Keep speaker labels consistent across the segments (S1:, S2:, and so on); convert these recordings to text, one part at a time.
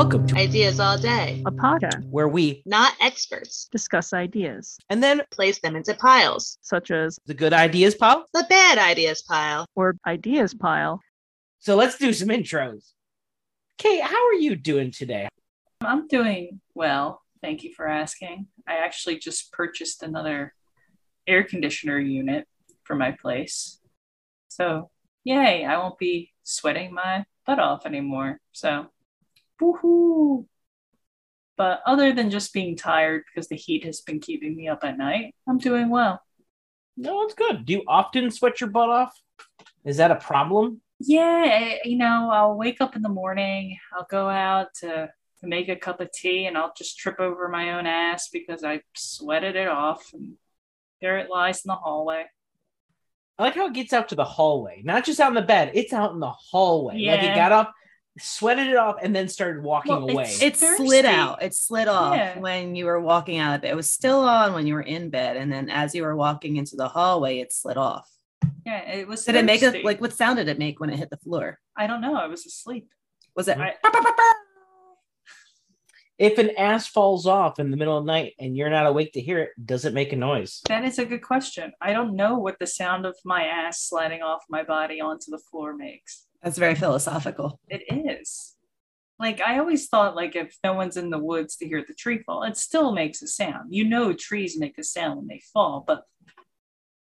S1: Welcome to
S2: Ideas all day.
S3: a podcast
S1: where we
S2: Not experts.
S3: discuss ideas
S1: and then
S2: Place them into piles.
S3: such as
S1: the good ideas pile.
S2: The bad ideas pile.
S3: or ideas pile.
S1: So let's do some intros. Kate, how are you doing today?
S4: I'm doing well. Thank you for asking. I actually just purchased another air conditioner unit for my place. So, yay, I won't be sweating my butt off anymore. So, woohoo. But other than just being tired because the heat has been keeping me up at night, I'm doing well.
S1: No, it's good. Do you often sweat your butt off? Is that a problem?
S4: Yeah, you know, I'll wake up in the morning, I'll go out to, to make a cup of tea, and I'll just trip over my own ass because I sweated it off. And there it lies in the hallway.
S1: I like how it gets out to the hallway, not just out in the bed. It's out in the hallway. Yeah. Like it got up, sweated it off, and then started walking
S4: Well,
S1: away.
S5: It slid out. It slid off
S4: Yeah.
S5: when you were walking out of bed. It was still on when you were in bed, and then as you were walking into the hallway, it slid off.
S4: Yeah, it was.
S5: Did it make a like? What sound did it make when it hit the floor?
S4: I don't know. I was asleep.
S5: Was it?
S4: I-
S1: if an ass falls off in the middle of the night and you're not awake to hear it, does it make a noise?
S4: That is a good question. I don't know what the sound of my ass sliding off my body onto the floor makes.
S5: That's very philosophical.
S4: It is. Like I always thought, like if no one's in the woods to hear the tree fall, it still makes a sound. You know, trees make a sound when they fall, but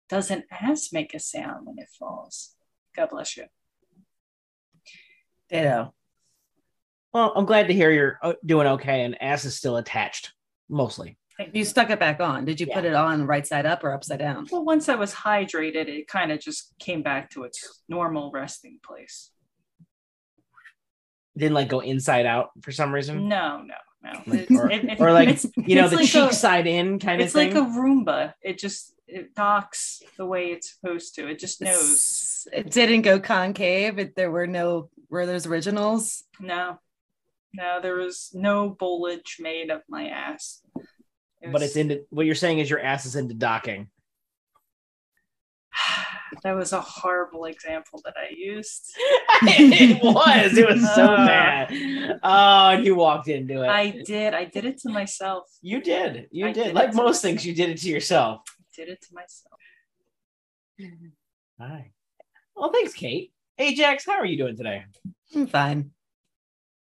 S4: doesn't ass make a sound when it falls? God bless you.
S5: Ditto.
S1: Well, I'm glad to hear you're uh, doing okay and ass is still attached, mostly.
S4: Thank
S5: You stuck it back on. Did you put it on right side up or upside down?
S4: Well, once I was hydrated, it kind of just came back to its normal resting place.
S1: Didn't like go inside out for some reason.
S4: No, no, no.
S1: Like,
S4: It's-
S1: or,
S4: it- it-
S1: or like
S4: it's-
S1: you know the
S4: like
S1: cheek
S4: a-
S1: side in kind of
S4: it's
S1: thing.
S4: like a Roomba. It just it docks the way it's supposed to. It just knows.
S5: It's- It didn't go concave. It, there were no were those originals.
S4: No, no, there was no bulge made of my ass. It
S1: but it's into what you're saying is your ass is into docking.
S4: that was a horrible example that I used.
S1: it was. It was so
S4: Uh,
S1: bad. Oh, and you walked into it.
S4: I did. I did it to myself.
S1: you did. You did.
S4: did
S1: Like
S4: to
S1: most
S4: myself.
S1: things, you did it to yourself.
S4: I Did it to myself.
S1: Hi. Well, thanks, Kate. Ajax, how are you doing today?
S5: I'm fine.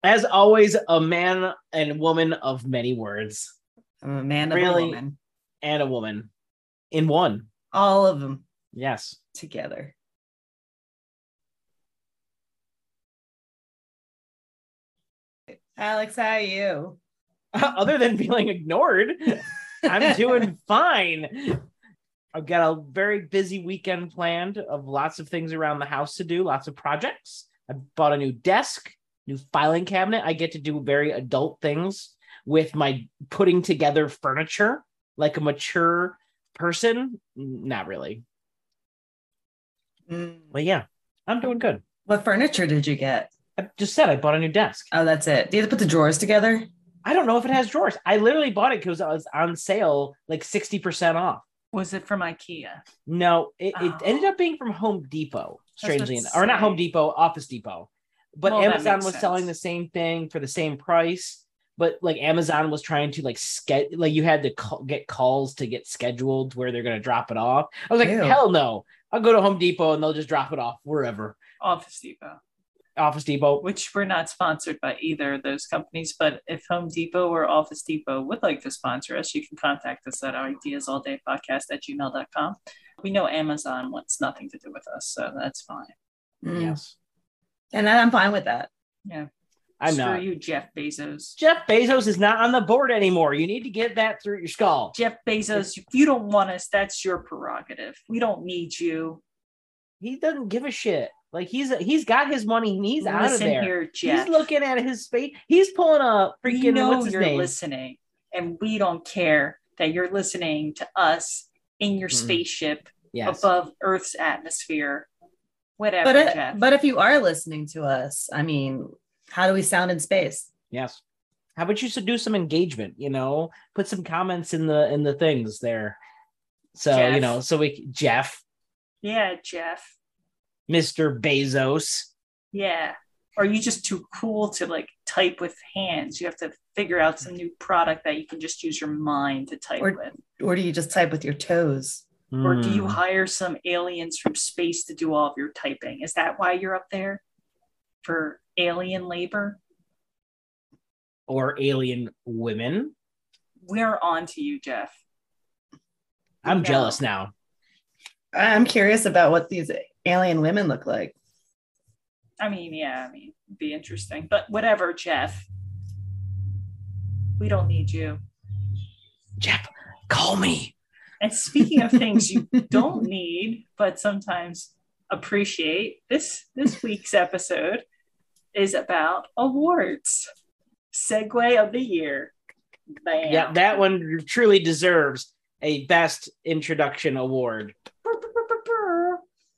S1: As always, a man and woman of many words,
S5: I'm a man
S1: Really?
S5: a woman.
S1: and a woman in one.
S5: All of them
S1: Yes.
S5: together. Alex, how are you?
S1: Other than feeling ignored, I'm doing fine. I've got a very busy weekend planned of lots of things around the house to do, lots of projects. I bought a new desk, new filing cabinet. I get to do very adult things with my putting together furniture like a mature person. Not really.
S5: Mm.
S1: But yeah, I'm doing good.
S5: What furniture did you get?
S1: I just said I bought a new desk.
S5: Oh, that's it. Do you have to put the drawers together?
S1: I don't know if it has drawers. I literally bought it because it was on sale like 60% off.
S4: Was it from IKEA?
S1: No, it, it
S4: Oh.
S1: ended up being from Home Depot, strangely enough. Or not. Home Depot, Office Depot. But
S4: Well,
S1: Amazon was selling the same thing for the same price. But like Amazon was trying to like ske- like you had to call, get calls to get scheduled where they're gonna drop it off. I was like,
S5: Ew.
S1: hell no! I'll go to Home Depot and they'll just drop it off wherever.
S4: Office Depot,
S1: Office Depot.
S4: which we're not sponsored by either of those companies. But if Home Depot or Office Depot would like to sponsor us, you can contact us at our ideas all day podcast at gmail.com. We know Amazon wants nothing to do with us, so that's fine.
S5: Mm.
S1: Yes,
S5: And I'm fine with that.
S4: Yeah.
S1: I'm
S4: Screw
S1: not.
S4: you, Jeff Bezos.
S1: Jeff Bezos is not on the board anymore. You need to get that through your skull.
S4: Jeff Bezos, if you don't want us, that's your prerogative. We don't need you.
S1: He doesn't give a shit. Like he's he's got his money and he's out of there.
S4: here, Jeff.
S1: He's looking at his space. He's pulling a freaking
S4: we know
S1: what's his
S4: you're
S1: name?
S4: listening, and we don't care that you're listening to us in your
S1: Mhm.
S4: spaceship
S1: Yes.
S4: above Earth's atmosphere. Whatever,
S5: But
S4: Jeff.
S5: but if you are listening to us, I mean, how do we sound in space?
S1: Yes. How about you do some engagement? You know, put some comments in the in the things there. So you know, so we Jeff,
S4: yeah, Jeff.
S1: Mr. Bezos.
S4: Yeah. Or are you just too cool to like type with hands? You have to figure out some new product that you can just use your mind to type
S5: Or-
S4: with.
S5: Or do you just type with your toes?
S4: Or do you
S1: Hmm.
S4: hire some aliens from space to do all of your typing? Is that why you're up there? For alien labor?
S1: or alien women?
S4: We're on to you, Jeff.
S1: I'm
S4: No.
S1: jealous now.
S5: I'm curious about what these alien women look like.
S4: I mean, yeah, I mean, be interesting. But whatever, Jeff. We don't need you.
S1: Jeff, call me.
S4: And speaking of things you don't need, but sometimes appreciate, this this week's episode is about awards. Segue of the year. Bam.
S1: Yeah, that one truly deserves a best introduction award.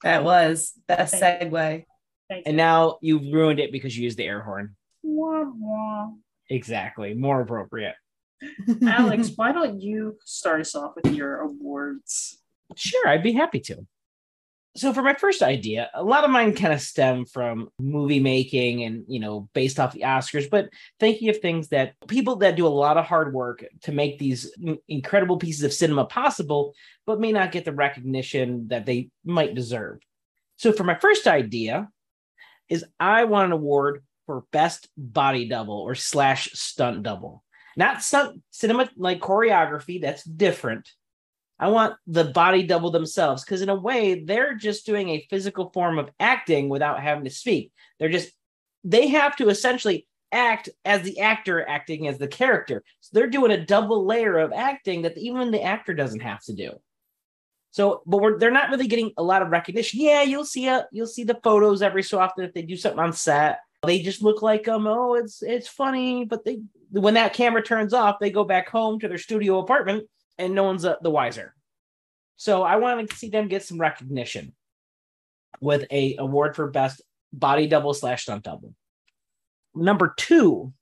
S5: That was best
S4: Thank
S5: segue.
S4: Thank
S1: And
S4: you.
S1: now you've ruined it because you used the air horn.
S4: Wah, wah.
S1: Exactly. More appropriate.
S4: Alex, why don't you start us off with your awards?
S1: Sure, I'd be happy to. So for my first idea, a lot of mine kind of stem from movie making and you know based off the Oscars, but thinking of things that people that do a lot of hard work to make these incredible pieces of cinema possible, but may not get the recognition that they might deserve. So for my first idea, is I want an award for best body double or slash stunt double, not stunt cinema like choreography. That's different. I want the body double themselves because, in a way, they're just doing a physical form of acting without having to speak. They're just, they have to essentially act as the actor acting as the character. So they're doing a double layer of acting that even the actor doesn't have to do. So, but they're not really getting a lot of recognition. Yeah, you'll see a, you'll see the photos every so often if they do something on set. They just look like um, oh, it's it's funny, but they when that camera turns off, they go back home to their studio apartment and no one's uh, the wiser. So I want to see them get some recognition with a award for best body double slash stunt double. Number two,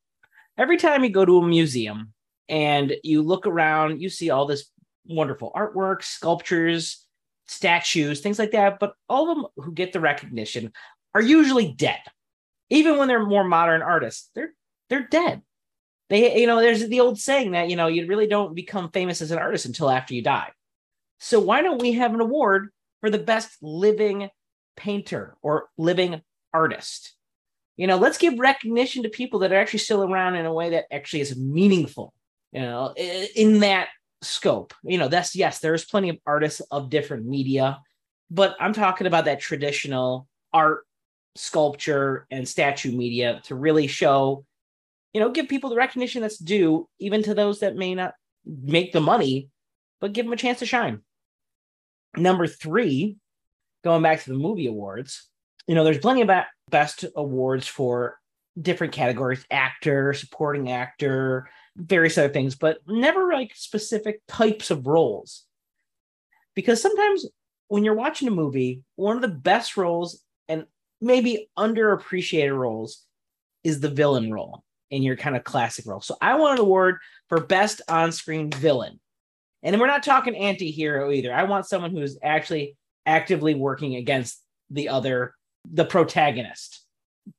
S1: every time you go to a museum and you look around, you see all this wonderful artwork, sculptures, statues, things like that. But all of them who get the recognition are usually dead. Even when they're more modern artists, they're they're dead they you know there's the old saying that you know you really don't become famous as an artist until after you die. So why don't we have an award for the best living painter or living artist? You know let's give recognition to people that are actually still around in a way that actually is meaningful you know in that scope. You know that's yes there's plenty of artists of different media but i'm talking about that traditional art sculpture and statue media to really show you know, give people the recognition that's due, even to those that may not make the money, but give them a chance to shine. Number three, going back to the movie awards, you know, there's plenty of best awards for different categories actor, supporting actor, various other things, but never like specific types of roles. Because sometimes when you're watching a movie, one of the best roles and maybe underappreciated roles is the villain role in your kind of classic role. So I want an award for best on-screen villain. And we're not talking anti-hero either. I want someone who's actually actively working against the other the protagonist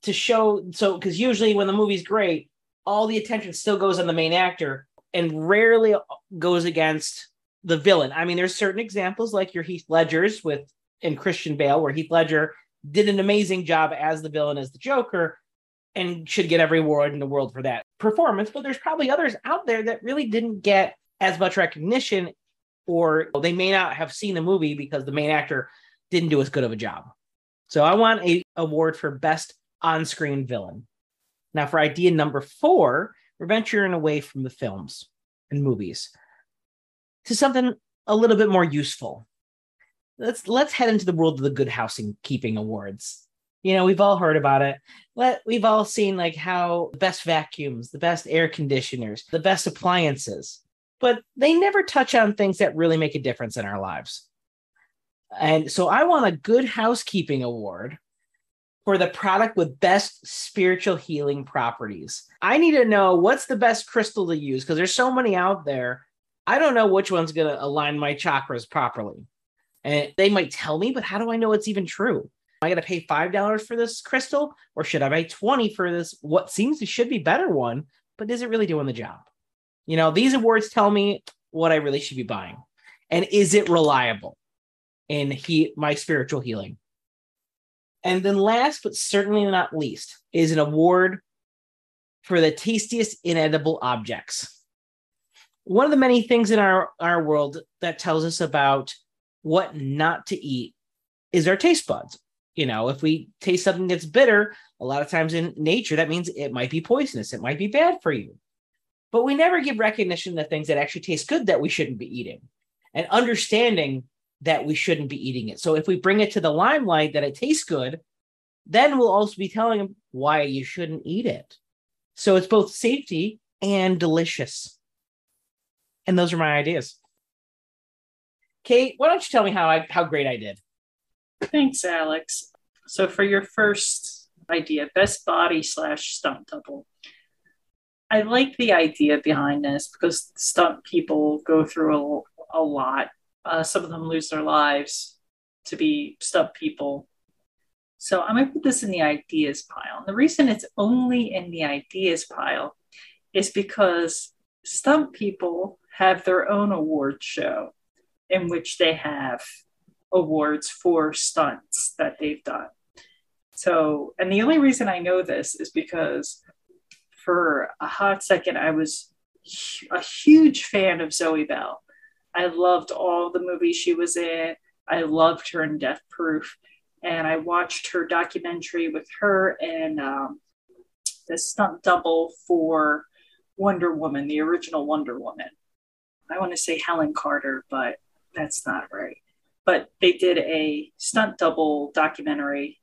S1: to show so because usually when the movie's great, all the attention still goes on the main actor and rarely goes against the villain. I mean, there's certain examples like your Heath Ledger's with and Christian Bale, where Heath Ledger did an amazing job as the villain as the Joker, and should get every award in the world for that performance. But there's probably others out there that really didn't get as much recognition, or they may not have seen the movie because the main actor didn't do as good of a job. So I want a award for best on-screen villain. Now, for idea number four, we're venturing away from the films and movies to something a little bit more useful. Let's let's head into the world of the Good Housing Keeping Awards you know we've all heard about it. Let we've all seen like how the best vacuums the best air conditioners the best appliances but they never touch on things that really make a difference in our lives. And so i want a good housekeeping award for the product with best spiritual healing properties. I need to know what's the best crystal to use because there's so many out there. I don't know which one's going to align my chakras properly. And they might tell me but how do i know it's even true I got to pay $5 for this crystal or should I pay 20 for this? What seems to should be better one, but is it really doing the job? You know, these awards tell me what I really should be buying. And is it reliable in he my spiritual healing? And then last but certainly not least is an award for the tastiest inedible objects. One of the many things in our, our world that tells us about what not to eat is our taste buds. You know, if we taste something that's bitter, a lot of times in nature, that means it might be poisonous, it might be bad for you. But we never give recognition to things that actually taste good that we shouldn't be eating and understanding that we shouldn't be eating it. So if we bring it to the limelight that it tastes good, then we'll also be telling them why you shouldn't eat it. So it's both safety and delicious. And those are my ideas. Kate, why don't you tell me how I how great I did?
S4: Thanks, Alex. So for your first idea, best body slash stunt double. I like the idea behind this because stunt people go through a, a lot. Uh, some of them lose their lives to be stunt people. So I'm going to put this in the ideas pile. And the reason it's only in the ideas pile is because stunt people have their own award show in which they have awards for stunts that they've done. So, and the only reason I know this is because for a hot second, I was a huge fan of Zoe Bell. I loved all the movies she was in. I loved her in Death Proof. And I watched her documentary with her and um, the stunt double for Wonder Woman, the original Wonder Woman. I want to say Helen Carter, but that's not right. But they did a stunt double documentary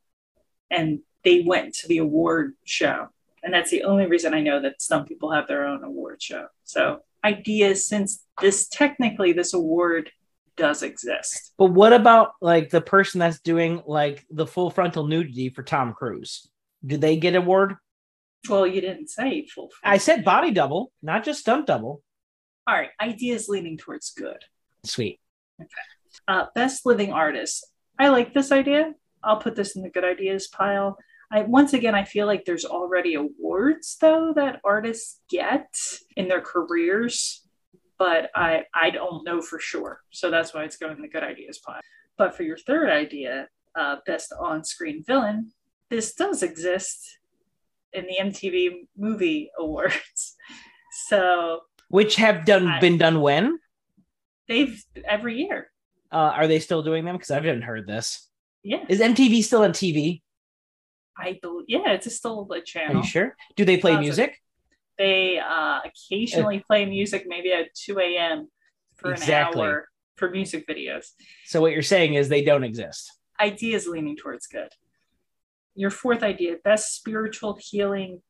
S4: and they went to the award show. And that's the only reason I know that some people have their own award show. So ideas since this technically this award does exist.
S1: But what about like the person that's doing like the full frontal nudity for Tom Cruise? Do they get award?
S4: Well, you didn't say full.
S1: I said body double, not just stunt double.
S4: All right, ideas leaning towards good.
S1: Sweet.
S4: Okay. Uh, best living artist. I like this idea. I'll put this in the good ideas pile. I once again I feel like there's already awards though that artists get in their careers, but I I don't know for sure. So that's why it's going in the good ideas pile. But for your third idea, uh, best on-screen villain, this does exist in the MTV Movie Awards. So
S1: which have done
S4: I-
S1: been done when?
S4: they've every year.
S1: Uh, are they still doing them? Because I haven't heard this.
S4: Yeah,
S1: Is MTV still on TV?
S4: I believe. Yeah, it's still a channel.
S1: Are you sure? Do they play music?
S4: They uh, occasionally play music, maybe at two a.m. for
S1: Exactly.
S4: an hour for music videos.
S1: So what you're saying is they don't exist.
S4: Ideas leaning towards good. Your fourth idea: best spiritual healing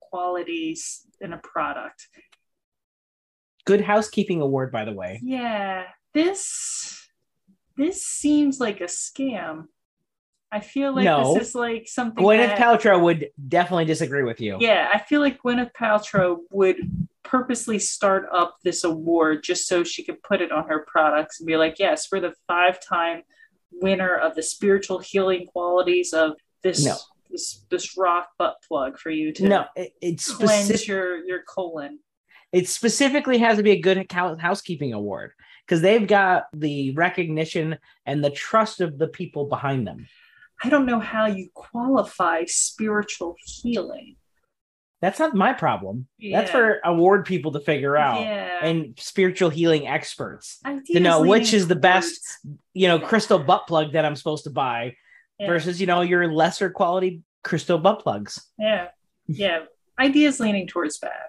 S4: qualities in a product.
S1: Good housekeeping award, by the way.
S4: Yeah, this this seems like a scam. I feel like
S1: No.
S4: this is like something.
S1: Gwyneth
S4: that-
S1: Paltrow would definitely disagree with you.
S4: Yeah, I feel like Gwyneth Paltrow would purposely start up this award just so she could put it on her products and be like, yes, we're the five time winner of the spiritual healing qualities of this
S1: No.
S4: this, this rock butt plug for you to
S1: No, it, it's
S4: cleanse
S1: specific.
S4: your your colon.
S1: It specifically has to be a good hou- housekeeping award because they've got the recognition and the trust of the people behind them.
S4: I don't know how you qualify spiritual healing.
S1: That's not my problem. That's for award people to figure out
S4: Yeah.
S1: and spiritual healing experts.
S4: Ideas
S1: know which is the best You know, crystal butt plug that I'm supposed to buy
S4: Yeah.
S1: versus you know your lesser quality crystal butt plugs.
S4: Yeah. Yeah. Ideas leaning towards bad.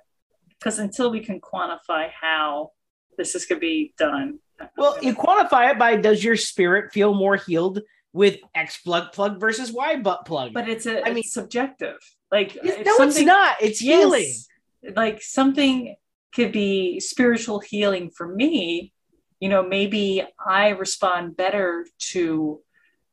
S4: Because until we can quantify how this is going to be done.
S1: Well, you quantify it by does your spirit feel more healed with X plug plug versus Y butt plug?
S4: but it's a
S1: I mean-
S4: mean subjective. Like
S1: It's- no, it's not. It's healing.
S4: Like something could be spiritual healing for me. You know, maybe I respond better to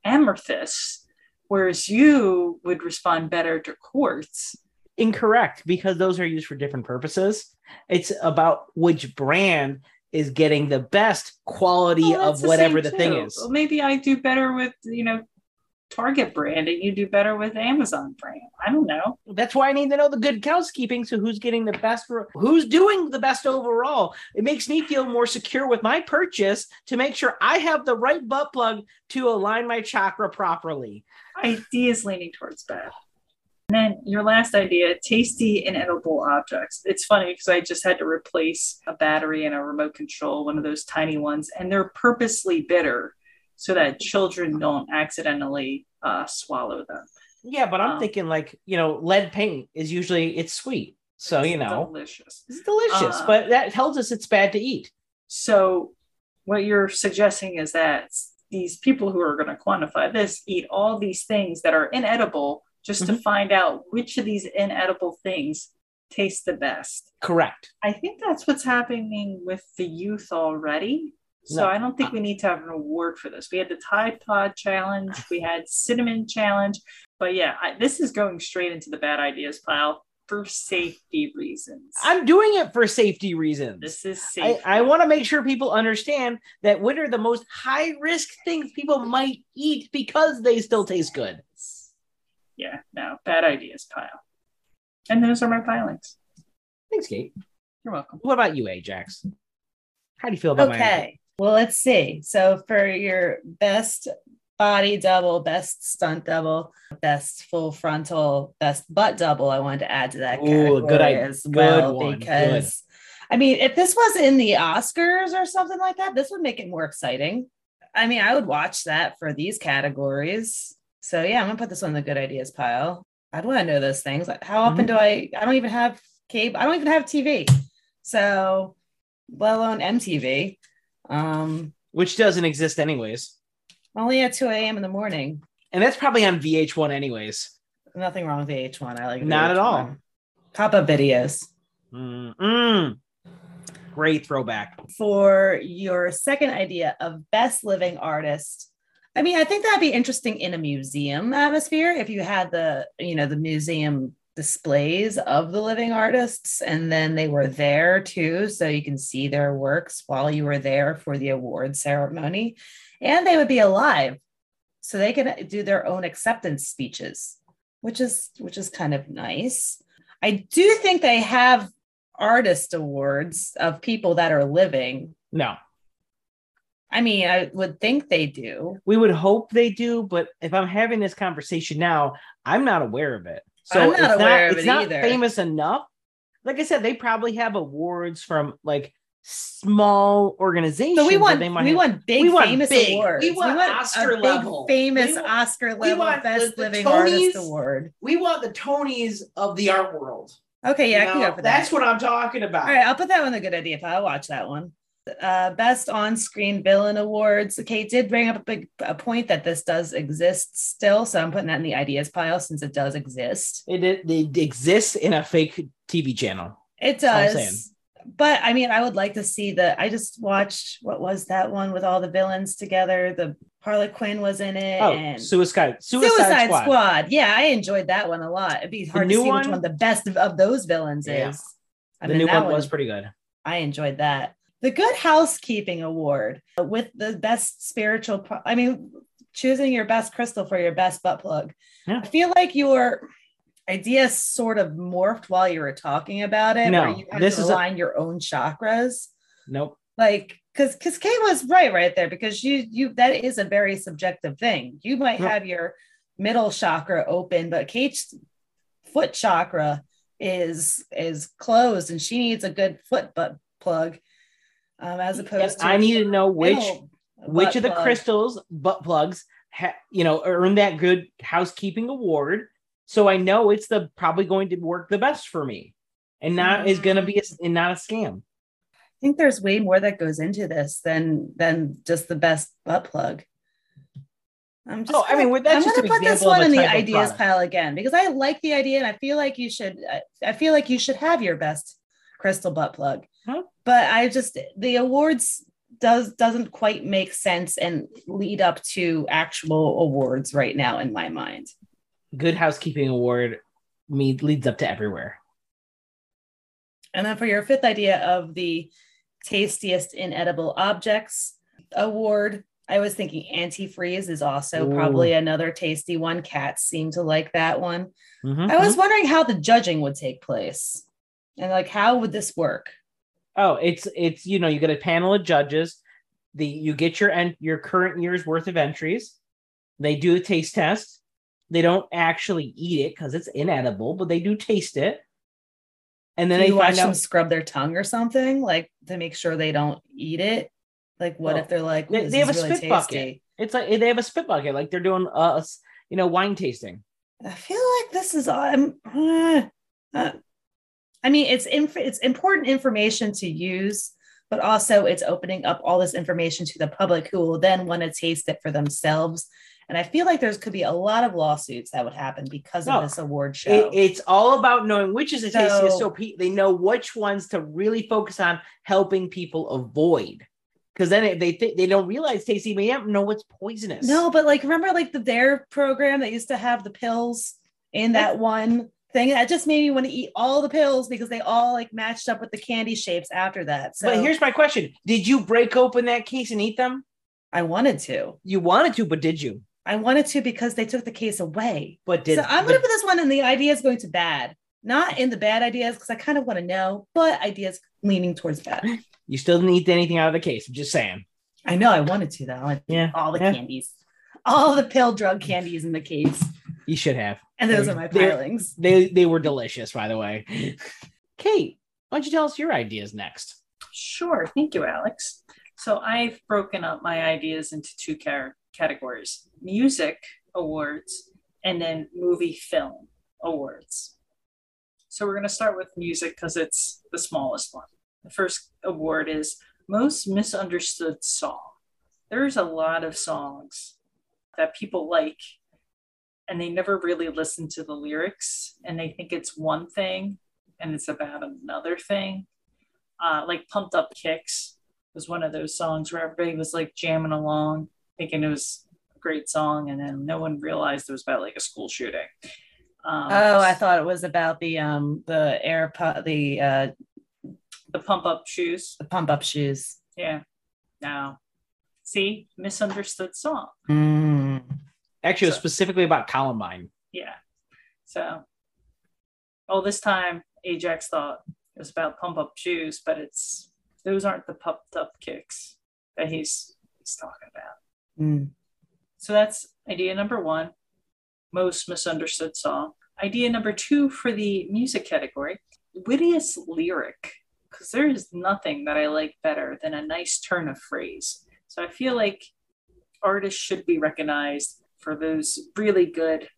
S4: amethyst, whereas you would respond better to quartz.
S1: Incorrect, because those are used for different purposes. It's about which brand is getting the best quality
S4: Well,
S1: of whatever
S4: same
S1: the thing is.
S4: Well, maybe I do better with, you know, Target brand and you do better with Amazon brand. I don't know.
S1: That's why I need to know the good housekeeping. So who's getting the best? For, who's doing the best overall? It makes me feel more secure with my purchase to make sure I have the right butt plug to align my chakra properly.
S4: Idea is leaning towards bad. And then your last idea, tasty and edible objects. It's funny because I just had to replace a battery and a remote control, one of those tiny ones, and they're purposely bitter so that children don't accidentally uh, swallow them.
S1: Yeah, but I'm
S4: Um,
S1: thinking like you know, lead paint is usually it's sweet, so you know
S4: delicious.
S1: it's delicious,
S4: Uh,
S1: but that tells us it's bad to eat.
S4: So, what you're suggesting is that these people who are going to quantify this eat all these things that are inedible just to
S1: Mhm.
S4: find out which of these inedible things taste the best.
S1: Correct.
S4: I think that's what's happening with the youth already. So
S1: No.
S4: I don't think we need to have an award for this. We had the Tide Pod challenge, we had cinnamon challenge, but yeah, I, this is going straight into the bad ideas pile for safety reasons.
S1: I'm doing it for safety reasons.
S4: this is
S1: I,
S4: safe.
S1: I want to make sure people understand that what are the most high risk things people might eat because they still taste good.
S4: Yeah, no, bad ideas pile. And those are my pilings.
S1: Thanks, Kate.
S4: You're welcome.
S1: What about you, Ajax? How do you feel about my?
S5: Okay. Well, let's see. So for your best body double, best stunt double, best full frontal, best butt double, I wanted to add to that
S1: Ooh,
S5: category
S1: good idea.
S5: as well
S1: one.
S5: because I mean, if this was in the Oscars or something like that, this would make it more exciting. I mean, I would watch that for these categories. So yeah, I'm gonna put this on the good ideas pile. I'd want to know those things. Like, how often
S1: Mm-hmm.
S5: do I? I don't even have cable. I don't even have TV. So, let alone MTV. Um,
S1: Which doesn't exist anyways.
S5: only at 2 a.m. in the morning.
S1: And that's probably on VH1 anyways.
S5: Nothing wrong with VH1. I like
S1: Not at all.
S5: Pop up videos.
S1: Mm-mm. Great throwback.
S5: For your second idea of best living artist, I mean, I think that'd be interesting in a museum atmosphere if you had the, you know, the museum displays of the living artists and then they were there too so you can see their works while you were there for the award ceremony. And they would be alive so they can do their own acceptance speeches which is which is kind of nice. I do think they have artist awards of people that are living.
S1: No,
S5: i mean i would think they do
S1: we would hope they do, but if I'm having this conversation now, I'm not aware of it. So
S5: I'm not
S1: it's
S5: aware of
S1: it's
S5: it
S1: not
S5: either.
S1: famous enough. Like I said, they probably have awards from like small organizations.
S5: so we want
S1: they might
S5: we
S1: have-
S5: want big
S1: we want
S5: famous
S1: big.
S5: awards
S1: We want
S5: a
S1: Oscar
S5: big
S1: level.
S5: famous
S1: We want-
S5: oscar level
S1: want
S5: best
S1: the- the
S5: living
S1: Tonys.
S5: artist award
S1: we want the Tonys of the art world.
S5: okay yeah
S1: You
S5: i can
S1: know,
S5: go for
S1: that's what I'm talking about.
S5: All right, I'll put that one a good idea. If I'll watch that one. Uh, best on-screen villain awards. Kate did bring up a big a point that this does exist still, so I'm putting that in the ideas pile since it does exist.
S1: It, it, it exists in a fake TV channel.
S5: It
S1: all I'm saying.
S5: does, but I mean, I would like to see the. I just watched what was that one with all the villains together. The Harley Quinn was in it,
S1: Oh,
S5: and
S1: Suicide Suicide,
S5: Suicide,
S1: Squad.
S5: Squad. Yeah, I enjoyed that one a lot. It'd be hard to
S1: new
S5: see which
S1: one-
S5: one the best of, of those villains
S1: Yeah.
S5: is. I
S1: The
S5: mean,
S1: new
S5: that
S1: one was pretty good.
S5: I enjoyed that. The Good Housekeeping Award uh, with the best spiritual, pro- I mean, choosing your best crystal for your best butt plug.
S1: Yeah.
S5: I feel like your idea sort of morphed while you were talking about it.
S1: No,
S5: you
S1: this
S5: to
S1: is a-
S5: align your own chakras.
S1: Nope.
S5: Like, because because Kate was right right there because you you that is a very subjective thing. You might have your middle chakra open, but Kate's foot chakra is is closed and she needs a good foot butt plug um, as opposed to
S1: I need to know which which of the
S5: plug.
S1: crystals butt plugs ha- you know earn that good housekeeping award so i know it's the probably going to work the best for me and not is going to be a, and not a scam
S5: I think there's way more that goes into this than than just the best butt plug. I'm just
S1: Oh, I
S5: gonna-
S1: mean, well, that's
S5: I'm
S1: just
S5: gonna put this one in the ideas
S1: product.
S5: pile again because I like the idea and I feel like you should. I- I feel like you should have your best crystal butt plug,
S1: Huh?
S5: but I just the awards does doesn't quite make sense and lead up to actual awards right now in my mind.
S1: good housekeeping award me leads up to everywhere
S5: And then for your fifth idea of the tastiest inedible objects award, I was thinking antifreeze is also
S1: Ooh.
S5: probably another tasty one. Cats seem to like that one.
S1: Mhm,
S5: I was
S1: mhm.
S5: wondering how the judging would take place. And like how would this work?
S1: Oh, it's it's you know you get a panel of judges. The you get your and your current year's worth of entries. They do a taste test. They don't actually eat it because it's inedible, but they do taste it. And then
S5: Do
S1: they
S5: watch
S1: find
S5: them scrub their tongue or something, like to make sure they don't eat it? Like what
S1: Well,
S5: if they're like,
S1: they- they have a
S5: really
S1: spit bucket. it's like they have a spit bucket, like they're doing uh you know wine tasting.
S5: I feel like this is um, uh, uh, I mean, it's inf- it's important information to use, but also it's opening up all this information to the public who will then want to taste it for themselves. And I feel like there's could be a lot of lawsuits that would happen because
S1: No.
S5: of this award show.
S1: It, it's all about knowing which is the tastiest,
S5: So-
S1: so pe- they know which ones to really focus on helping people avoid. Because then if they think they don't realize tasty, they don't know what's poisonous.
S5: no, but like remember like the Dare program that used to have the pills in that one thing that just made me want to eat all the pills because they all like matched up with the candy shapes after that. So
S1: but here's my question: Did you break open that case and eat them?
S5: I wanted to.
S1: You wanted to, but did you?
S5: I wanted to because they took the case away.
S1: But did
S5: so I'm going to put this one in the ideas going to bad, not in the bad ideas because I kind of want to know, but ideas leaning towards bad.
S1: you still didn't eat anything out of the case? I'm just saying.
S5: I know I wanted to though. I
S1: Yeah,
S5: all the
S1: yeah.
S5: candies, all the pill drug candies in the case,
S1: You should have.
S5: and those are my
S1: They're-
S5: pilings.
S1: They they were delicious, by the way. Kate, why don't you tell us your ideas next?
S4: Sure. Thank you, Alex. So I've broken up my ideas into two car- categories music awards and then movie film awards. So we're going to start with music because it's the smallest one. The first award is Most Misunderstood Song. There's a lot of songs that people like and they never really listen to the lyrics and they think it's one thing and it's about another thing uh, like Pumped Up Kicks was one of those songs where everybody was like jamming along, thinking it was a great song, and then no one realized it was about like a school shooting. Um,
S5: Oh, I thought it was about the um the air pu- the uh
S4: the Pump Up Shoes.
S5: the pump up shoes.
S4: Yeah. No. See, misunderstood song.
S5: Mm.
S1: Actually, it was specifically about Columbine.
S4: Yeah. So, all this time, Ajax thought it was about pump up shoes, but it's those aren't the pumped up kicks that he's he's talking about.
S5: Mm.
S4: So that's idea number one, most misunderstood song. Idea number two for the music category, wittiest lyric, because there is nothing that I like better than a nice turn of phrase. So I feel like artists should be recognized for those really good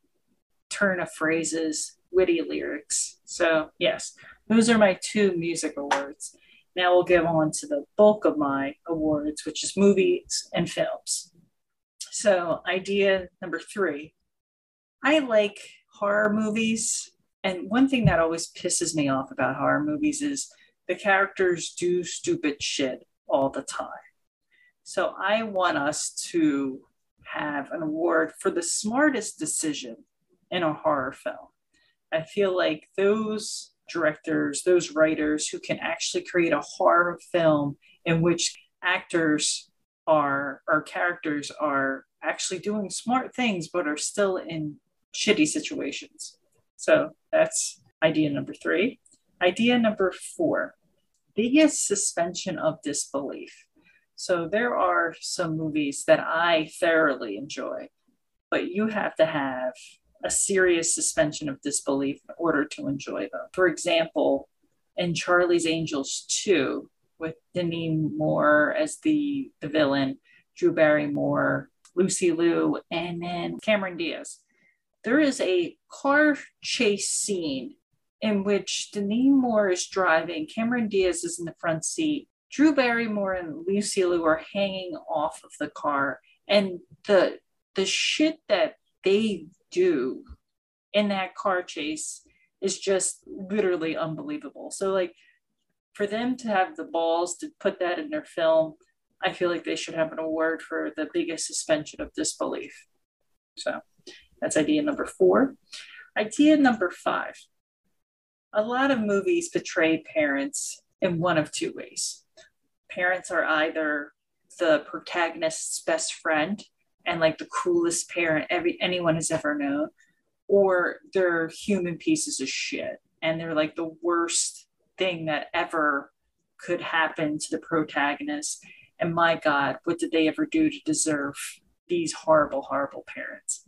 S4: turn of phrases, witty lyrics. So yes, those are my two music awards. Now we'll get on to the bulk of my awards, which is movies and films. So, idea number three I like horror movies. And one thing that always pisses me off about horror movies is the characters do stupid shit all the time. So, I want us to have an award for the smartest decision in a horror film. I feel like those directors, those writers who can actually create a horror film in which actors are or characters are actually doing smart things but are still in shitty situations. So that's idea number three. Idea number four biggest suspension of disbelief. So there are some movies that I thoroughly enjoy, but you have to have a serious suspension of disbelief in order to enjoy them. For example, in Charlie's Angels 2, with Demi Moore as the, the villain, Drew Barrymore, Lucy Liu, and then Cameron Diaz. There is a car chase scene in which Demi Moore is driving, Cameron Diaz is in the front seat, Drew Barrymore and Lucy Liu are hanging off of the car, and the the shit that they do in that car chase is just literally unbelievable. So like for them to have the balls to put that in their film, I feel like they should have an award for the biggest suspension of disbelief. So that's idea number four. Idea number five. A lot of movies portray parents in one of two ways. Parents are either the protagonist's best friend and like the coolest parent every anyone has ever known, or they're human pieces of shit and they're like the worst thing that ever could happen to the protagonist. And my God, what did they ever do to deserve these horrible, horrible parents?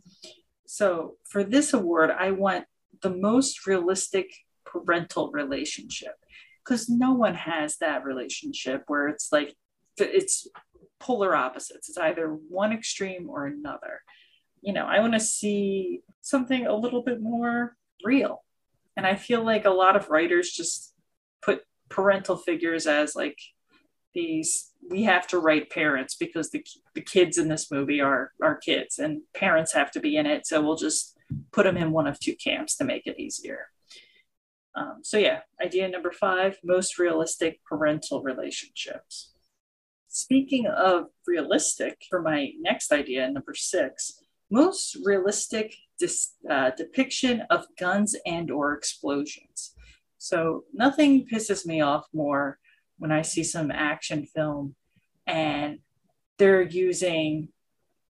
S4: So for this award, I want the most realistic parental relationship because no one has that relationship where it's like it's polar opposites. It's either one extreme or another. You know, I want to see something a little bit more real. And I feel like a lot of writers just put parental figures as like these we have to write parents because the, the kids in this movie are are kids and parents have to be in it so we'll just put them in one of two camps to make it easier um, so yeah idea number five most realistic parental relationships. Speaking of realistic for my next idea number six most realistic dis, uh, depiction of guns and or explosions. So nothing pisses me off more when I see some action film and they're using,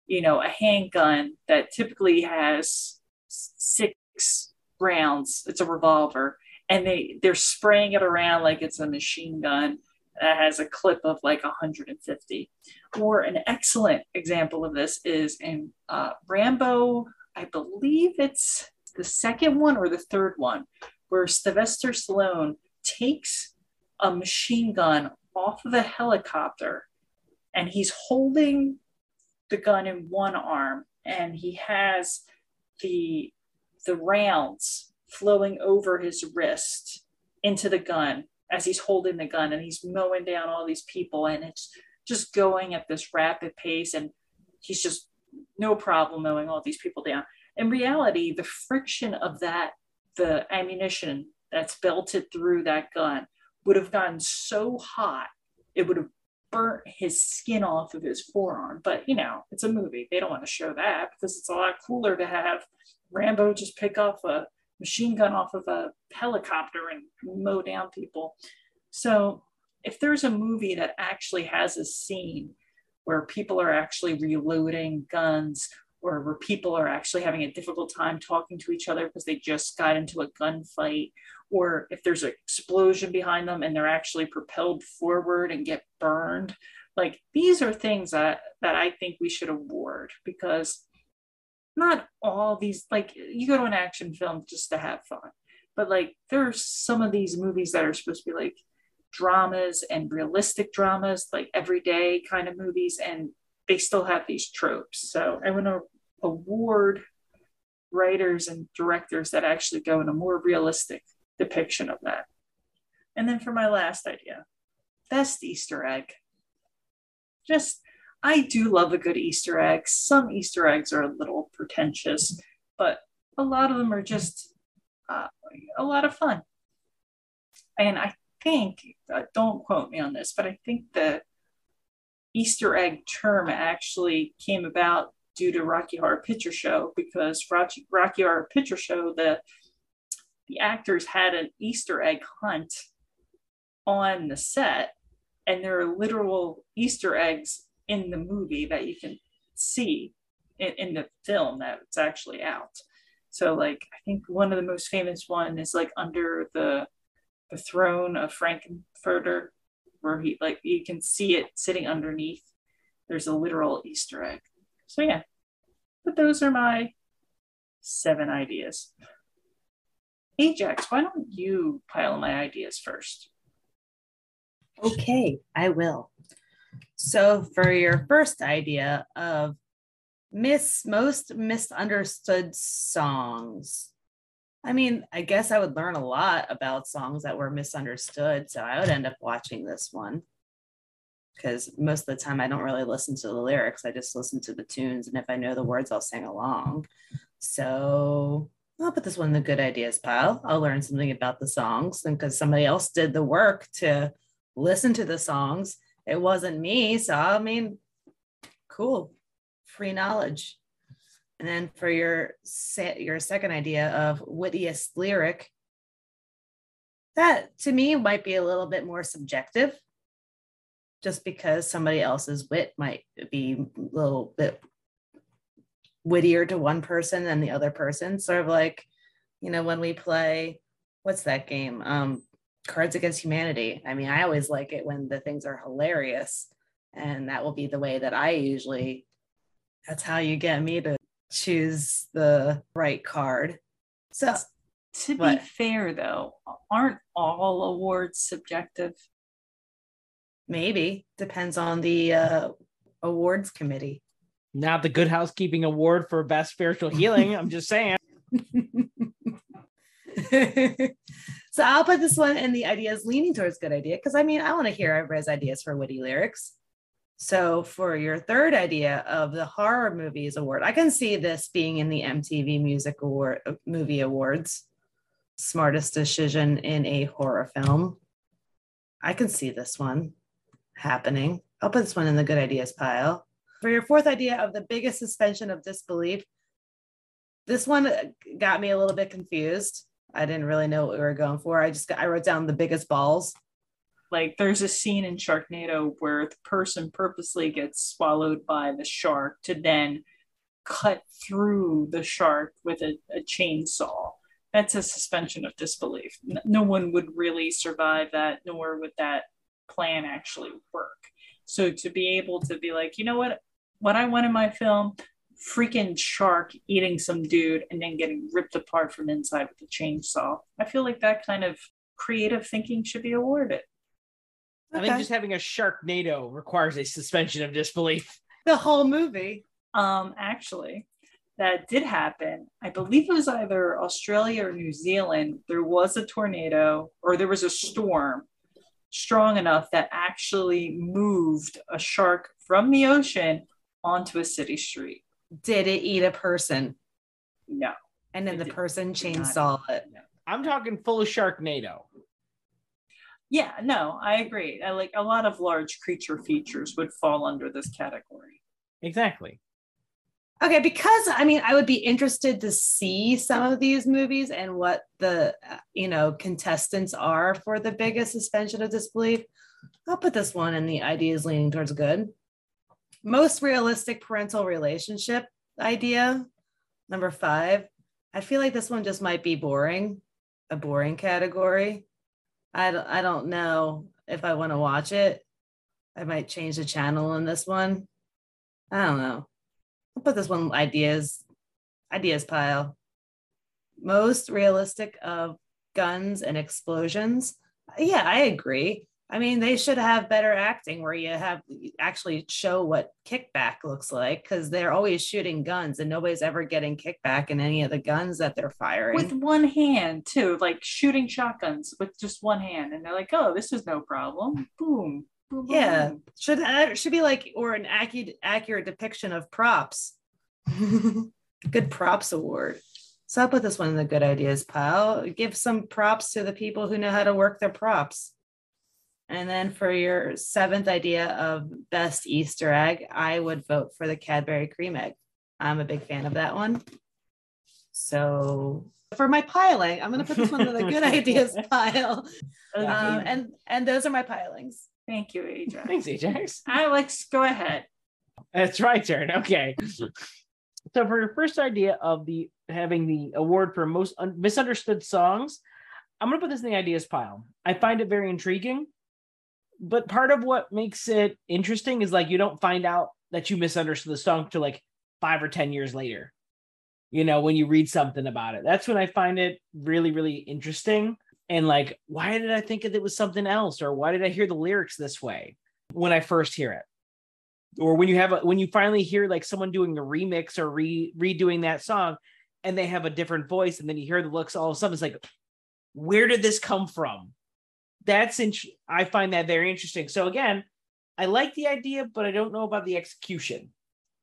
S4: you know, a handgun that typically has six rounds. It's a revolver, and they they're spraying it around like it's a machine gun that has a clip of like 150. Or an excellent example of this is in uh, Rambo. I believe it's the second one or the third one, where Sylvester Stallone takes a machine gun off of a helicopter and he's holding the gun in one arm and he has the the rounds flowing over his wrist into the gun as he's holding the gun and he's mowing down all these people and it's just going at this rapid pace and he's just no problem mowing all these people down in reality the friction of that the ammunition that's belted through that gun would have gotten so hot it would have burnt his skin off of his forearm. But you know, it's a movie. They don't want to show that because it's a lot cooler to have Rambo just pick off a machine gun off of a helicopter and mow down people. So if there's a movie that actually has a scene where people are actually reloading guns or where people are actually having a difficult time talking to each other because they just got into a gunfight or if there's an explosion behind them and they're actually propelled forward and get burned like these are things that that i think we should award because not all these like you go to an action film just to have fun but like there's some of these movies that are supposed to be like dramas and realistic dramas like everyday kind of movies and they still have these tropes so i want to award writers and directors that actually go in a more realistic depiction of that. And then for my last idea, best Easter egg. Just, I do love a good Easter egg. Some Easter eggs are a little pretentious, but a lot of them are just uh, a lot of fun. And I think, uh, don't quote me on this, but I think the Easter egg term actually came about due to Rocky Horror Picture Show because Rocky, Rocky Horror Picture Show, the the actors had an Easter egg hunt on the set, and there are literal Easter eggs in the movie that you can see in, in the film that's actually out. So, like, I think one of the most famous one is like under the the throne of Frank-N-Furter, where he like you can see it sitting underneath. There's a literal Easter egg. So yeah, but those are my seven ideas. Ajax, why don't you pile my ideas first?
S5: Okay, I will. So for your first idea of miss most misunderstood songs. I mean, I guess I would learn a lot about songs that were misunderstood. So I would end up watching this one because most of the time I don't really listen to the lyrics. I just listen to the tunes. And if I know the words, I'll sing along. So I'll put this one in the good ideas pile. I'll learn something about the songs. And because somebody else did the work to listen to the songs, it wasn't me. So, I mean, cool, free knowledge. And then for your your second idea of wittiest lyric, that to me might be a little bit more subjective just because somebody else's wit might be a little bit wittier to one person than the other person. Sort of like, you know, when we play, what's that game? Um, Cards Against Humanity. I mean, I always like it when the things are hilarious. And that will be the way that I usually, that's how you get me to choose the right card. So,
S4: To be
S5: What?
S4: fair, though, aren't all awards subjective?
S5: maybe depends on the uh, awards committee.
S1: Not the Good Housekeeping Award for Best Spiritual Healing. I'm just saying.
S5: so I'll put this one in the ideas leaning towards good idea because I mean I want to hear everybody's ideas for witty lyrics. So for your third idea of the horror movies award, I can see this being in the MTV Music Award uh, Movie Awards. Smartest decision in a horror film. I can see this one happening. I'll put this one in the good ideas pile. For your fourth idea of the biggest suspension of disbelief, this one got me a little bit confused. I didn't really know what we were going for. I just got, I wrote down the biggest balls.
S4: Like there's a scene in Sharknado where the person purposely gets swallowed by the shark to then cut through the shark with a, a chainsaw. That's a suspension of disbelief. No one would really survive that, nor would that plan actually work. So to be able to be like, you know what, what I want in my film, freaking shark eating some dude and then getting ripped apart from inside with a chainsaw. I feel like that kind of creative thinking should be awarded.
S1: I think just having a Sharknado requires a suspension of disbelief.
S5: the whole movie.
S4: Um, actually, that did happen. I believe it was either Australia or New Zealand. There was a tornado or there was a storm strong enough that actually moved a shark from the ocean onto a city street.
S5: Did it eat a person?
S4: No.
S5: And then the
S4: did
S5: person
S4: not.
S5: chainsaw it.
S1: I'm talking full of Sharknado.
S4: Yeah, no, I agree. I like a lot of large creature features would fall under this category.
S1: Exactly.
S5: Okay, because I mean, I would be interested to see some of these movies and what the uh, you know contestants are for the biggest suspension of disbelief. I'll put this one in the ideas leaning towards good. Most realistic parental relationship idea, number five. I feel like this one just might be boring, a boring category. I don't, I don't know if I want to watch it. I might change the channel on this one. I don't know. I'll put this one ideas, ideas pile. Most realistic of guns and explosions. Yeah, I agree. I mean, they should have better acting where you have actually show what kickback looks like because they're always shooting guns and nobody's ever getting kickback in any of the guns that they're firing.
S4: With one hand, too, like shooting shotguns with just one hand. And they're like, oh, this is no problem. Boom. boom,
S5: yeah,
S4: boom.
S5: should uh, should be like or an accurate accurate depiction of props. good props award. So I'll put this one in the good ideas pile. Give some props to the people who know how to work their props. And then for your seventh idea of best Easter egg, I would vote for the Cadbury cream egg. I'm a big fan of that one. So for my piling, I'm going to put this one in the good ideas pile. Um, and and those are my pilings.
S4: Thank you, Ajax.
S1: Thanks, Ajax.
S4: Alex, go ahead.
S1: That's my turn. Okay. So for your first idea of the having the award for most un- misunderstood songs, I'm gonna put this in the ideas pile. I find it very intriguing, but part of what makes it interesting is like you don't find out that you misunderstood the song till like five or ten years later. You know, when you read something about it, that's when I find it really, really interesting. And like, why did I think that it was something else, or why did I hear the lyrics this way when I first hear it? or when you have a, when you finally hear like someone doing a remix or re redoing that song and they have a different voice and then you hear the looks all of a sudden it's like where did this come from that's in i find that very interesting. So again i like the idea but i don't know about the execution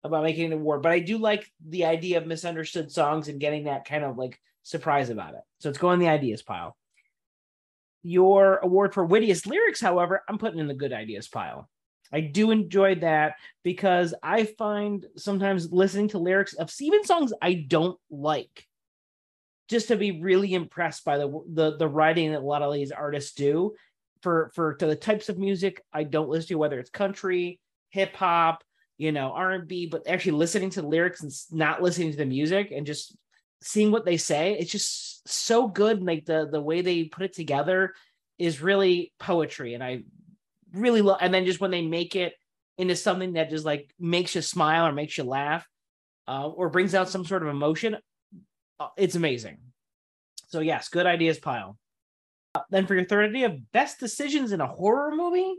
S1: about making an award but i do like the idea of misunderstood songs and getting that kind of like surprise about it. So it's going in the ideas pile. Your award for wittiest lyrics however i'm putting in the good ideas pile. I do enjoy that because I find sometimes listening to lyrics of even songs I don't like, just to be really impressed by the the, the writing that a lot of these artists do. for for to the types of music I don't listen to, whether it's country, hip hop, you know, R and B, but actually listening to the lyrics and not listening to the music and just seeing what they say, it's just so good. And like the the way they put it together is really poetry, and I really love. And then just when they make it into something that just like makes you smile or makes you laugh, uh, or brings out some sort of emotion, uh, it's amazing. So yes, good ideas pile. Uh, then for your third idea, best decisions in a horror movie.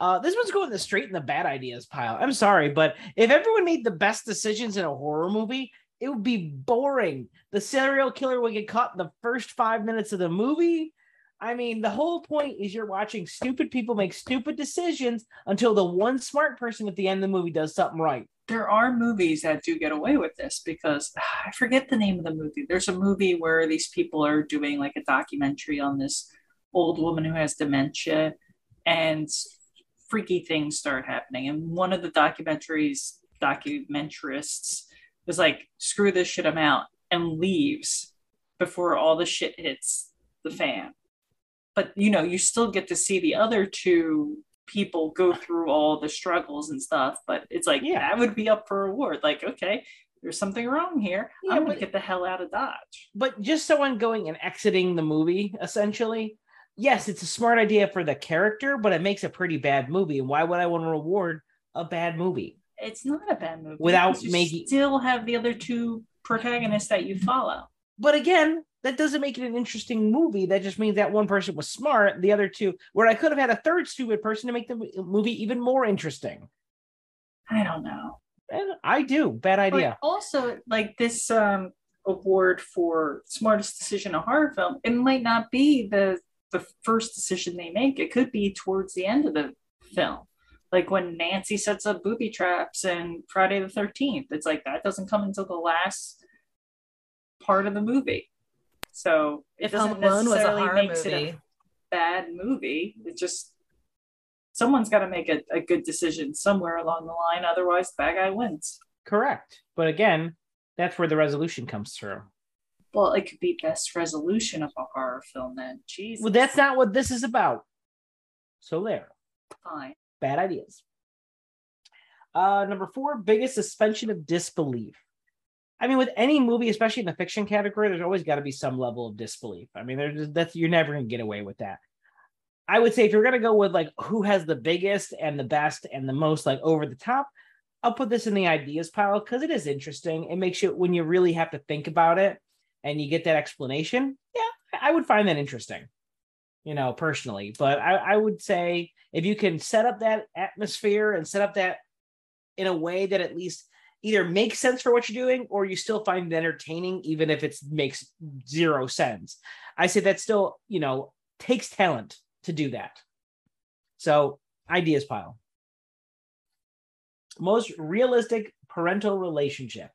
S1: Uh, this one's going the straight in the bad ideas pile. I'm sorry, but if everyone made the best decisions in a horror movie, it would be boring. The serial killer would get caught in the first five minutes of the movie. I mean, the whole point is you're watching stupid people make stupid decisions until the one smart person at the end of the movie does something right.
S4: There are movies that do get away with this because I forget the name of the movie. There's a movie where these people are doing like a documentary on this old woman who has dementia and freaky things start happening. And one of the documentaries documentarists is like, screw this shit, I'm out, and leaves before all the shit hits the fan. But you know, you still get to see the other two people go through all the struggles and stuff. But it's like
S1: Yeah.
S4: that would be up for award. Like, okay, there's something wrong here.
S1: Yeah,
S4: I'm gonna get the hell out of Dodge.
S1: but just someone going and exiting the movie essentially yes it's a smart idea for the character but it makes a pretty bad movie and why would i want to reward a bad movie
S4: It's not a bad movie
S1: Without making-
S4: still have the other two protagonists that you follow.
S1: but again that doesn't make it an interesting movie that just means that one person was smart the other two where i could have had a third stupid person to make the movie even more interesting
S4: I don't know.
S1: and i do bad idea
S4: But also, like this um, award for smartest decision a horror film, it might not be the the first decision they make. It could be towards the end of the film, like when Nancy sets up booby traps in Friday the Thirteenth. It's like that doesn't come until the last part of the movie. So it
S5: If Home
S4: doesn't
S5: Alone
S4: necessarily
S5: horror
S4: makes it a bad movie. It just someone's got to make a, a good decision somewhere along the line. Otherwise, the bad guy wins.
S1: correct but again that's where the resolution comes through
S4: Well, it could be best resolution of a horror film then. Jesus.
S1: well that's not what this is about so there
S4: fine.
S1: bad ideas. Uh, number four, biggest suspension of disbelief. I mean, with any movie, especially in the fiction category, there's always got to be some level of disbelief. I mean, there's that's you're never gonna get away with that. I would say if you're gonna go with like who has the biggest and the best and the most like over the top, I'll put this in the ideas pile because it is interesting. It makes you when you really have to think about it and you get that explanation. Yeah, I would find that interesting. You know, personally, but I, I would say if you can set up that atmosphere and set up that in a way that at least either makes sense for what you're doing or you still find it entertaining even if it makes zero sense. I say that still you know takes talent to do that. So ideas pile. Most realistic parental relationship.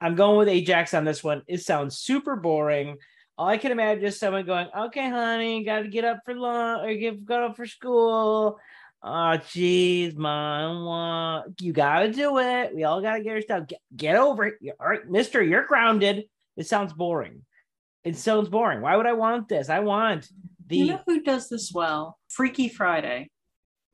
S1: I'm going with ajax on this one. It sounds super boring. All I can imagine is someone going, "Okay, honey, got to get up for lunch or get got up for school. Oh, jeez, mom, you got to do it. We all got to get our stuff. Get, get over it. All right, Mister, you're grounded. It sounds boring. It sounds boring. Why would I want this? I want the
S4: you know who does this well? Freaky Friday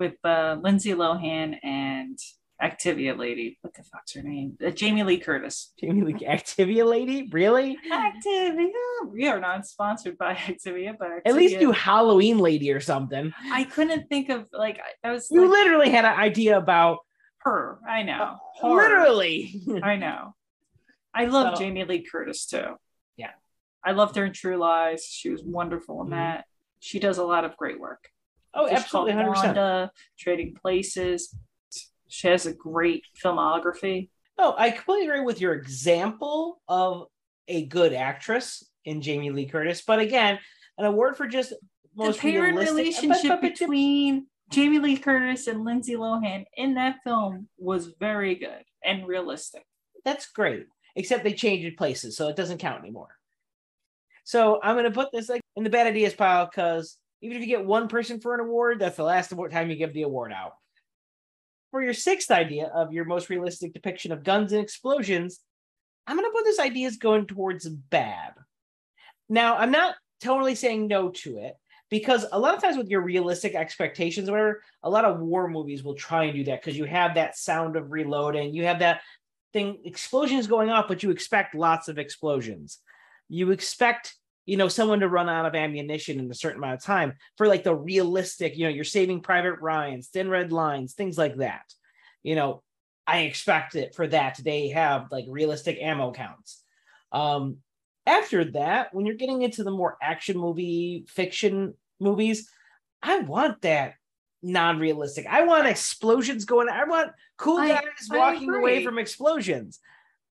S4: with uh, Lindsay Lohan and Activia lady. What the fuck's her name? Uh, Jamie Lee Curtis.
S1: Jamie Lee Activia lady. Really?
S4: Activia. We are not sponsored by Activia, but
S1: At least
S4: Activia-
S1: do Halloween lady or something.
S4: I couldn't think of like I- was
S1: You
S4: like,
S1: literally had an idea about
S4: her. I know. Horror.
S1: literally.
S4: I know. I love
S1: So-
S4: Jamie Lee Curtis too.
S1: Yeah.
S4: I loved her in True Lies. She was wonderful in
S1: Mhm.
S4: that. She does a lot of great work.
S1: oh,
S4: Fish
S1: absolutely, hundred percent.
S4: Wanda, Trading Places. She has a great filmography.
S1: Oh, I completely agree with your example of a good actress in Jamie Lee Curtis. But again, an award for just most
S4: the parent relationship
S1: but- but- but-
S4: between Jamie Lee Curtis and Lindsay Lohan in that film was very good and realistic.
S1: That's great. Except they changed places, so it doesn't count anymore. So I'm gonna put this like in the bad ideas pile because even if you get one person for an award, that's the last award time you give the award out. For your sixth idea of your most realistic depiction of guns and explosions, I'm gonna put this idea as going towards bad. Now I'm not totally saying no to it because a lot of times with your realistic expectations, whatever, a lot of war movies will try and do that because you have that sound of reloading, you have that thing explosions going off, but you expect lots of explosions. You expect you know someone to run out of ammunition in a certain amount of time for like the realistic you know you're saving private ryan's thin red lines things like that. You know i expect it for that they have like realistic ammo counts. Um after that when you're getting into the more action movie fiction movies i want that non-realistic. I want explosions going i want cool
S4: I-
S1: guys
S4: I
S1: walking away from explosions.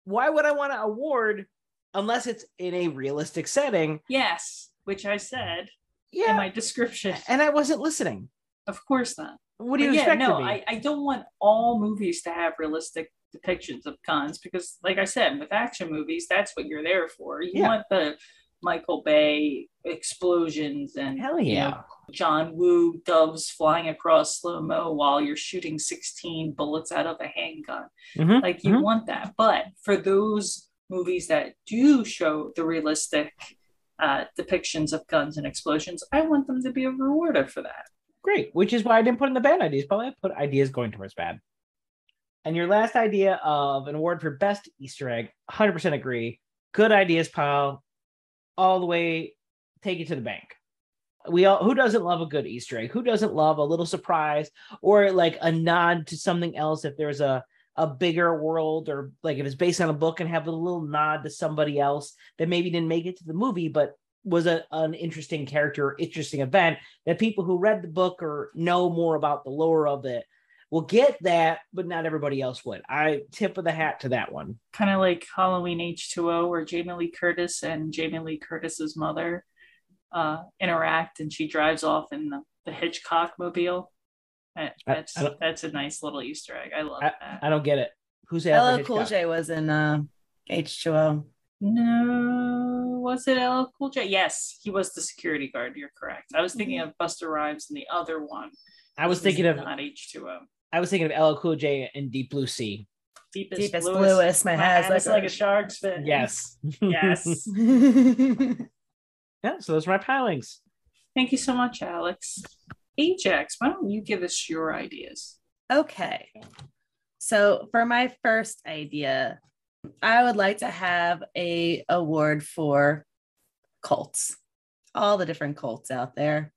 S1: Why would i want to award unless it's in a realistic setting
S4: Yes, which I said
S1: yeah
S4: in my description.
S1: and i wasn't listening
S4: Of course not.
S1: what do you
S4: But yeah,
S1: expect
S4: no, I, I don't want all movies to have realistic depictions of cons because, like I said, with action movies, that's what you're there for. You
S1: Yeah.
S4: want the Michael Bay explosions and
S1: Hell
S4: you
S1: yeah.
S4: know, John Woo doves flying across slow mo while you're shooting 16 bullets out of a handgun.
S1: Mhm,
S4: Like you
S1: mhm.
S4: want that. But for those movies that do show the realistic uh, depictions of guns and explosions, I want them to be rewarded for that.
S1: Great, which is why I didn't put in the bad ideas. Probably I put ideas going towards bad. And your last idea of an award for best Easter egg, 100% agree. Good ideas, pal. All the way, take it to the bank. We all who doesn't love a good Easter egg? Who doesn't love a little surprise or like a nod to something else? If there's a a bigger world or like if it's based on a book and have a little nod to somebody else that maybe didn't make it to the movie but was a, an interesting character interesting event that people who read the book or know more about the lore of it will get that, but not everybody else would. I tip of the hat to that one.
S4: kind of like Halloween H2O, where Jamie Lee Curtis and Jamie Lee Curtis's mother uh, interact and she drives off in the, the Hitchcock mobile. That-
S1: I-
S4: That's
S1: I don't-
S4: that's a nice little Easter egg. I love that.
S1: I don't get it. Who's Alfred
S5: LL Cool J was in uh, H2O.
S4: No, was it LL Cool J? Yes, he was the security guard. You're correct. I was thinking of Busta Rhymes and the other one.
S1: I was thinking of
S4: not H2O.
S1: I was thinking of LL Cool J and Deep Blue Sea.
S4: Deepest,
S5: Deepest
S4: bluest,
S5: bluest, my
S4: my
S5: hands
S4: hands
S5: like
S4: like
S5: a-
S4: a shark's fin.
S1: Yes.
S4: Yes.
S1: yeah. So those are my pilings.
S4: Thank you so much, Alex. Ajax, why don't you give us your ideas?
S5: Okay. So for my first idea, I would like to have a award for cults, all the different cults out there.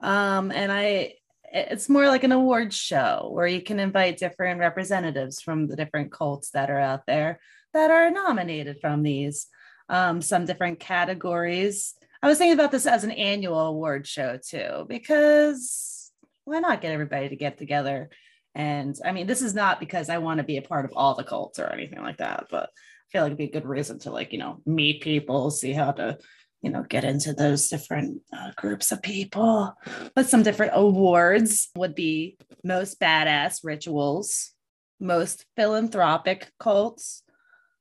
S5: Um, and I it's more like an award show where you can invite different representatives from the different cults that are out there that are nominated from these um, some different categories. I was thinking about this as an annual award show too, because why not get everybody to get together? And I mean, this is not because I want to be a part of all the cults or anything like that, but I feel like it'd be a good reason to like, you know, meet people, see how to, you know, get into those different uh, groups of people. But some different awards would be most badass rituals, most philanthropic cults,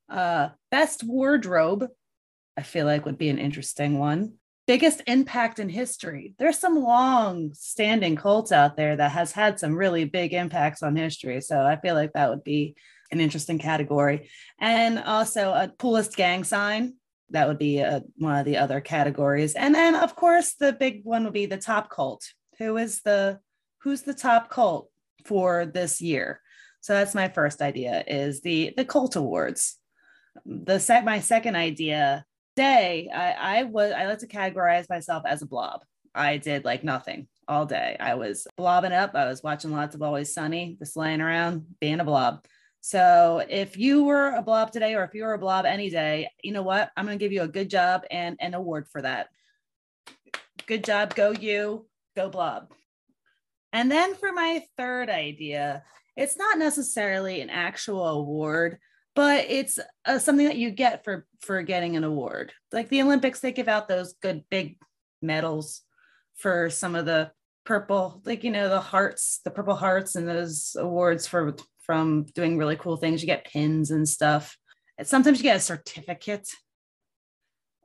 S5: uh, best wardrobe, I feel like would be an interesting one. Biggest impact in history. There's some long standing cults out there that has had some really big impacts on history. So I feel like that would be an interesting category. And also a coolest gang sign. That would be uh one of the other categories. And then of course the big one would be the top cult. Who is the who's the top cult for this year? So that's my first idea is the the cult awards. The set my second idea day I I was I like to categorize myself as a blob. I did like nothing all day. I was blobbing up. I was watching lots of Always Sunny, just laying around, being a blob. So if you were a blob today, or if you were a blob any day, you know what? I'm going to give you a good job and an award for that. Good job, go you, go blob. And then for my third idea, it's not necessarily an actual award, but it's uh, something that you get for for getting an award. Like the Olympics, they give out those good big medals for some of the purple, like you know, the hearts, the purple hearts, and those awards for from doing really cool things. You get pins and stuff. And sometimes you get a certificate.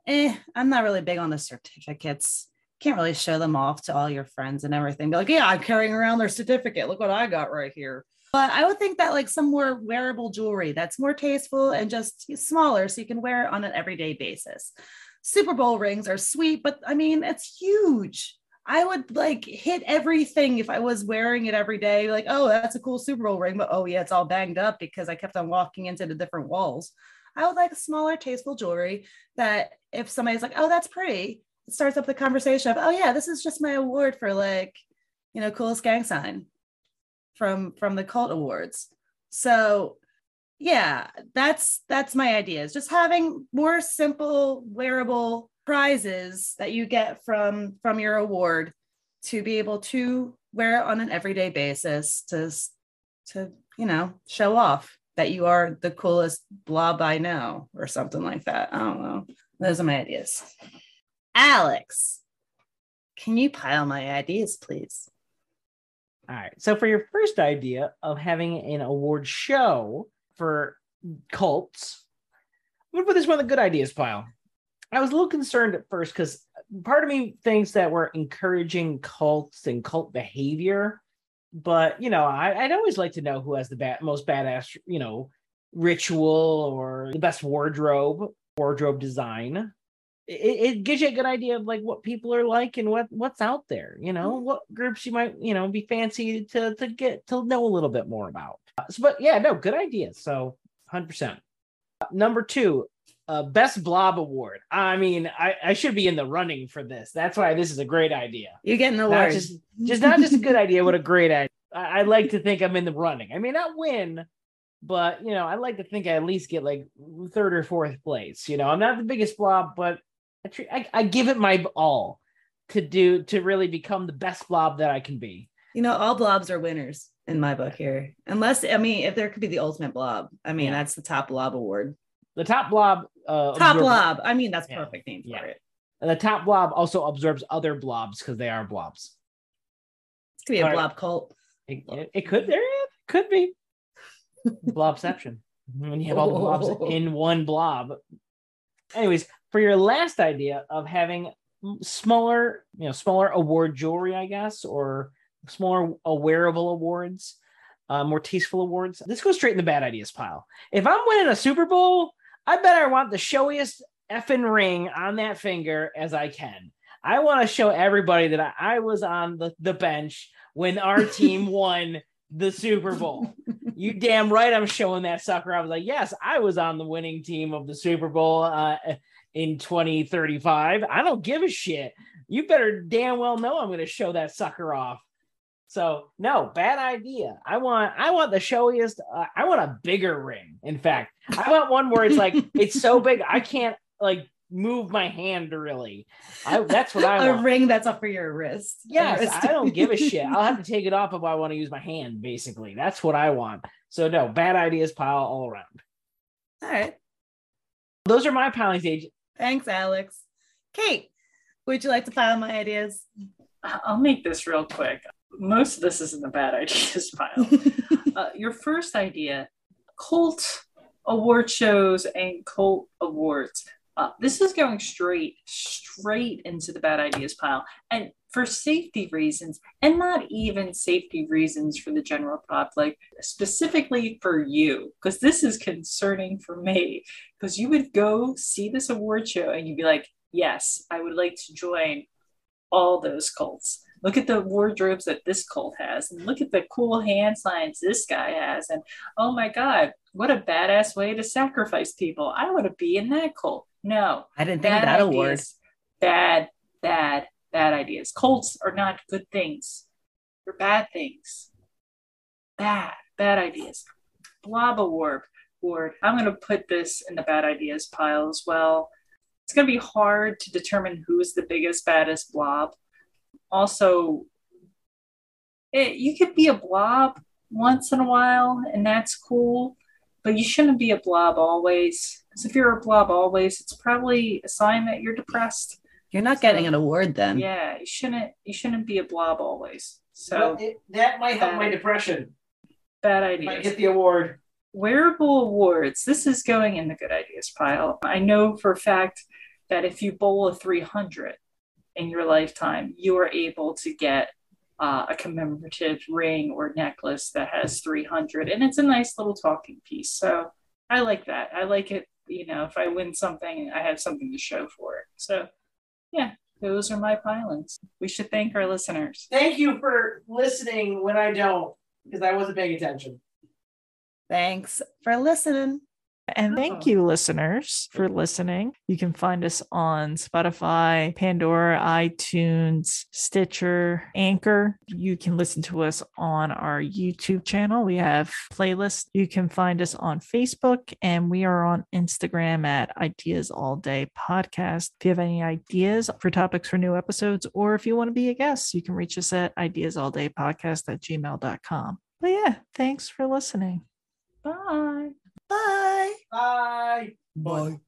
S5: Eh, I'm not really big on the certificates. Can't really show them off to all your friends and everything. Be like, yeah, I'm carrying around their certificate. Look what I got right here. But I would think that like some more wearable jewelry that's more tasteful and just smaller so you can wear it on an everyday basis. Super Bowl rings are sweet, but I mean, it's huge. I would like hit everything if I was wearing it every day. Like, oh, that's a cool Super Bowl ring, but oh yeah, it's all banged up because I kept on walking into the different walls. I would like smaller, tasteful jewelry that if somebody's like, oh, that's pretty, it starts up the conversation of, oh yeah, this is just my award for like, you know, coolest gang sign from from the cult awards. So yeah, that's that's my idea. Is just having more simple, wearable prizes that you get from from your award to be able to wear it on an everyday basis to to you know show off that you are the coolest blob I know or something like that. I don't know. Those are my ideas. Alex, can you pile my ideas, please?
S1: All right. So for your first idea of having an award show for cults, I'm gonna put this one in the good ideas pile. I was a little concerned at first because part of me thinks that we're encouraging cults and cult behavior, but you know, I, would always like to know who has the bad, most badass, you know, ritual or the best wardrobe, wardrobe design it, it, gives you a good idea of like what people are like and what what's out there you know mm-hmm. what groups you might you know be fancy to to get to know a little bit more about. So, but yeah no good idea. So 100% number two uh, best blob award. I mean I, I should be in the running for this. That's why this is a great idea.
S5: You're getting the award
S1: just, just not just a good idea what a great idea. I, I like to think i'm in the running. I may not win but you know, I like to think I at least get like third or fourth place. You know, I'm not the biggest blob, but I, I give it my all to do to really become the best blob that I can be.
S5: You know, all blobs are winners in my book here. Unless I mean, if there could be the ultimate blob, I mean, yeah. that's the top blob award.
S1: The top blob. Uh,
S5: top blob. I mean, that's yeah. perfect name for yeah. it.
S1: And the top blob also absorbs other blobs because they are blobs.
S5: It could be a blob cult.
S1: It, it, it could. There could be blobception when you have all the blobs in one blob. Anyways, for your last idea of having smaller, you know, smaller award jewelry, I guess, or smaller wearable awards, uh, more tasteful awards. This goes straight in the bad ideas pile. If I'm winning a Super Bowl, I bet I want the showiest effing ring on that finger as I can. I want to show everybody that I, I was on the, the bench when our team won the Super Bowl. you damn right I'm showing that sucker. I was like, yes, I was on the winning team of the Super Bowl. Uh, in 2035. I don't give a shit. You better damn well know I'm going to show that sucker off. So no, bad idea. I want I want the showiest. Uh, I want a bigger ring. In fact, I want one where it's like it's so big I can't like move my hand really. I, that's what I
S5: a
S1: want.
S5: A ring that's up for your wrist.
S1: Yes, wrist. I don't give a shit. I'll have to take it off if I want to use my hand. Basically, that's what I want. So no, bad ideas pile all around.
S5: All right.
S1: Those are my piling stage.
S5: Thanks, Alex. Kate, would you like to pile my ideas?
S4: I'll make this real quick. Most of this is in the bad ideas pile. uh, your first idea cult award shows and cult awards. Uh, this is going straight, straight into the bad ideas pile. And for safety reasons, and not even safety reasons for the general public, specifically for you, because this is concerning for me. Because you would go see this award show and you'd be like, yes, I would like to join all those cults. Look at the wardrobes that this cult has, and look at the cool hand signs this guy has. And oh my God, what a badass way to sacrifice people. I want to be in that cult. No,
S5: I didn't think that ideas. award.
S4: Bad, bad, bad ideas. Cults are not good things. They're bad things. Bad, bad ideas. Blob award. Ward. I'm going to put this in the bad ideas pile as well. It's going to be hard to determine who's the biggest, baddest blob. Also, it, you could be a blob once in a while, and that's cool, but you shouldn't be a blob always. Because if you're a blob always, it's probably a sign that you're depressed.
S5: You're not so, getting an award then.
S4: Yeah, you shouldn't. You shouldn't be a blob always. So
S1: it, that might help my depression.
S4: Bad idea.
S1: Might get the award.
S4: Wearable awards. This is going in the good ideas pile. I know for a fact that if you bowl a 300 in your lifetime, you are able to get uh, a commemorative ring or necklace that has 300, and it's a nice little talking piece. So I like that. I like it. You know, if I win something, I have something to show for it. So yeah, those are my pilings. We should thank our listeners.
S1: Thank you for listening when I don't, because I wasn't paying attention.
S5: Thanks for listening.
S3: And thank you, listeners, for listening. You can find us on Spotify, Pandora, iTunes, Stitcher, Anchor. You can listen to us on our YouTube channel. We have playlists. You can find us on Facebook, and we are on Instagram at Ideas All Day Podcast. If you have any ideas for topics for new episodes, or if you want to be a guest, you can reach us at ideasall.day.podcast at gmail.com. But yeah, thanks for listening.
S4: Bye.
S5: Bye.
S1: Bye.
S5: Bye.